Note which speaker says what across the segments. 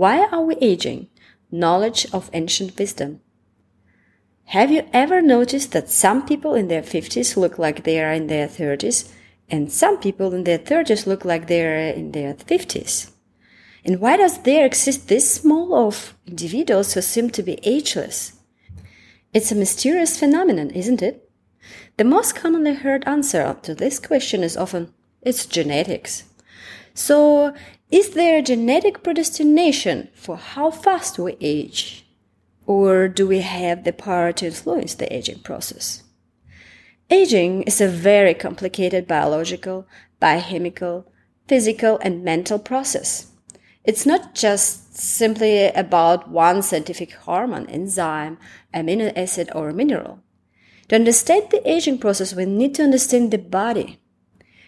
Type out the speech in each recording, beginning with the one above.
Speaker 1: Why are we aging? Knowledge of ancient wisdom. Have you ever noticed that some people in their 50s look like they are in their 30s and some people in their 30s look like they are in their 50s? And why does there exist this small of individuals who seem to be ageless? It's a mysterious phenomenon, isn't it? The most commonly heard answer to this question is often it's genetics. So, is there a genetic predestination for how fast we age? Or do we have the power to influence the aging process? Aging is a very complicated biological, biochemical, physical, and mental process. It's not just simply about one scientific hormone, enzyme, amino acid, or mineral. To understand the aging process, we need to understand the body,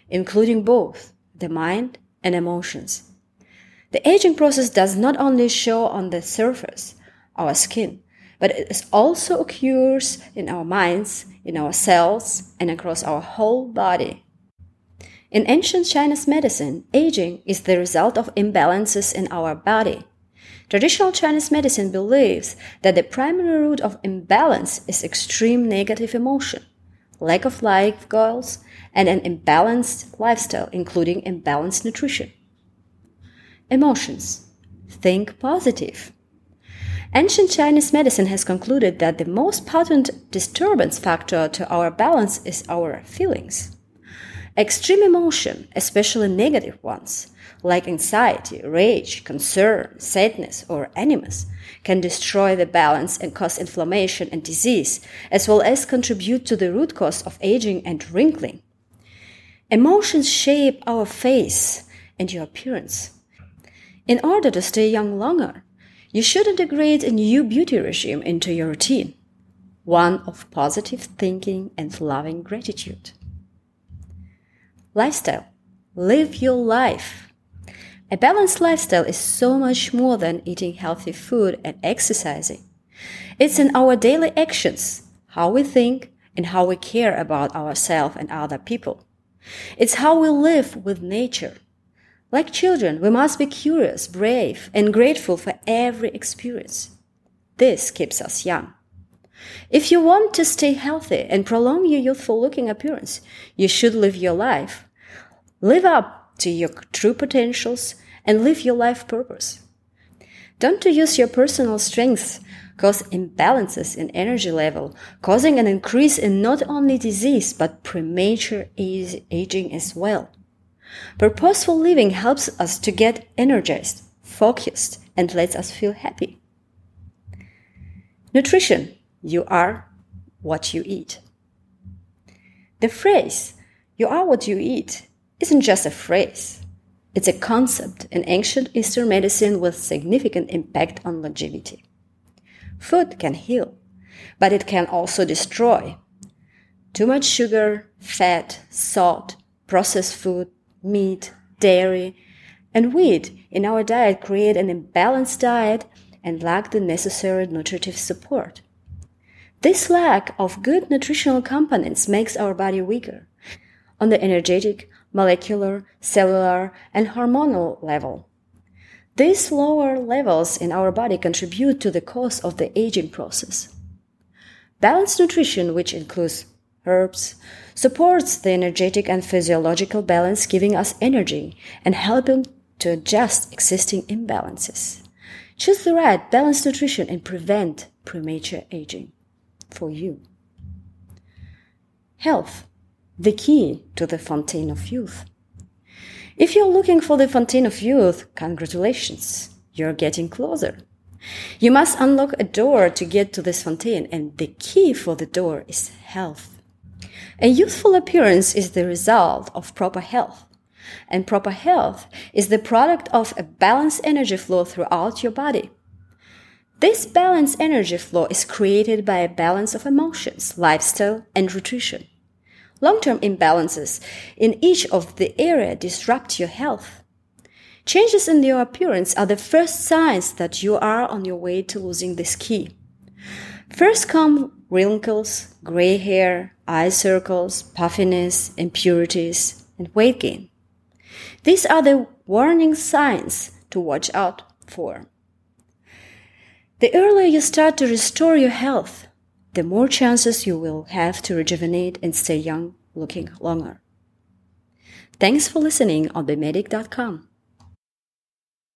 Speaker 1: including both the mind and emotions. The aging process does not only show on the surface, our skin, but it also occurs in our minds, in our cells, and across our whole body. In ancient Chinese medicine, aging is the result of imbalances in our body. Traditional Chinese medicine believes that the primary root of imbalance is extreme negative emotion, lack of life goals, and an imbalanced lifestyle, including imbalanced nutrition. Emotions. Think positive. Ancient Chinese medicine has concluded that the most potent disturbance factor to our balance is our feelings. Extreme emotion, especially negative ones, like anxiety, rage, concern, sadness, or animus, can destroy the balance and cause inflammation and disease, as well as contribute to the root cause of aging and wrinkling. Emotions shape our face and your appearance. In order to stay young longer, you should integrate a new beauty regime into your routine, one of positive thinking and loving gratitude. Lifestyle. Live your life. A balanced lifestyle is so much more than eating healthy food and exercising. It's in our daily actions, how we think, and how we care about ourselves and other people. It's how we live with nature. Like children, we must be curious, brave, and grateful for every experience. This keeps us young. If you want to stay healthy and prolong your youthful looking appearance, you should live your life. Live up to your true potentials and live your life purpose. Don't use your personal strengths cause imbalances in energy level, causing an increase in not only disease but premature aging as well. Purposeful living helps us to get energized, focused, and lets us feel happy. Nutrition. You are what you eat. The phrase, you are what you eat, isn't just a phrase. It's a concept in ancient Eastern medicine with significant impact on longevity. Food can heal, but it can also destroy. Too much sugar, fat, salt, processed food, meat, dairy, and wheat in our diet create an imbalanced diet and lack the necessary nutritive support. This lack of good nutritional components makes our body weaker on the energetic, molecular, cellular, and hormonal level. These lower levels in our body contribute to the cause of the aging process. Balanced nutrition, which includes herbs, supports the energetic and physiological balance, giving us energy and helping to adjust existing imbalances. Choose the right balanced nutrition and prevent premature aging for you. Health the key to the fountain of youth. If you're looking for the fountain of youth, congratulations, you're getting closer. You must unlock a door to get to this fountain, and the key for the door is health. A youthful appearance is the result of proper health, and proper health is the product of a balanced energy flow throughout your body. This balanced energy flow is created by a balance of emotions, lifestyle, and nutrition. Long-term imbalances in each of the area disrupt your health. Changes in your appearance are the first signs that you are on your way to losing this key. First come wrinkles, gray hair, eye circles, puffiness, impurities, and weight gain. These are the warning signs to watch out for. The earlier you start to restore your health, the more chances you will have to rejuvenate and stay young looking longer. Thanks for listening on BeMedic.com.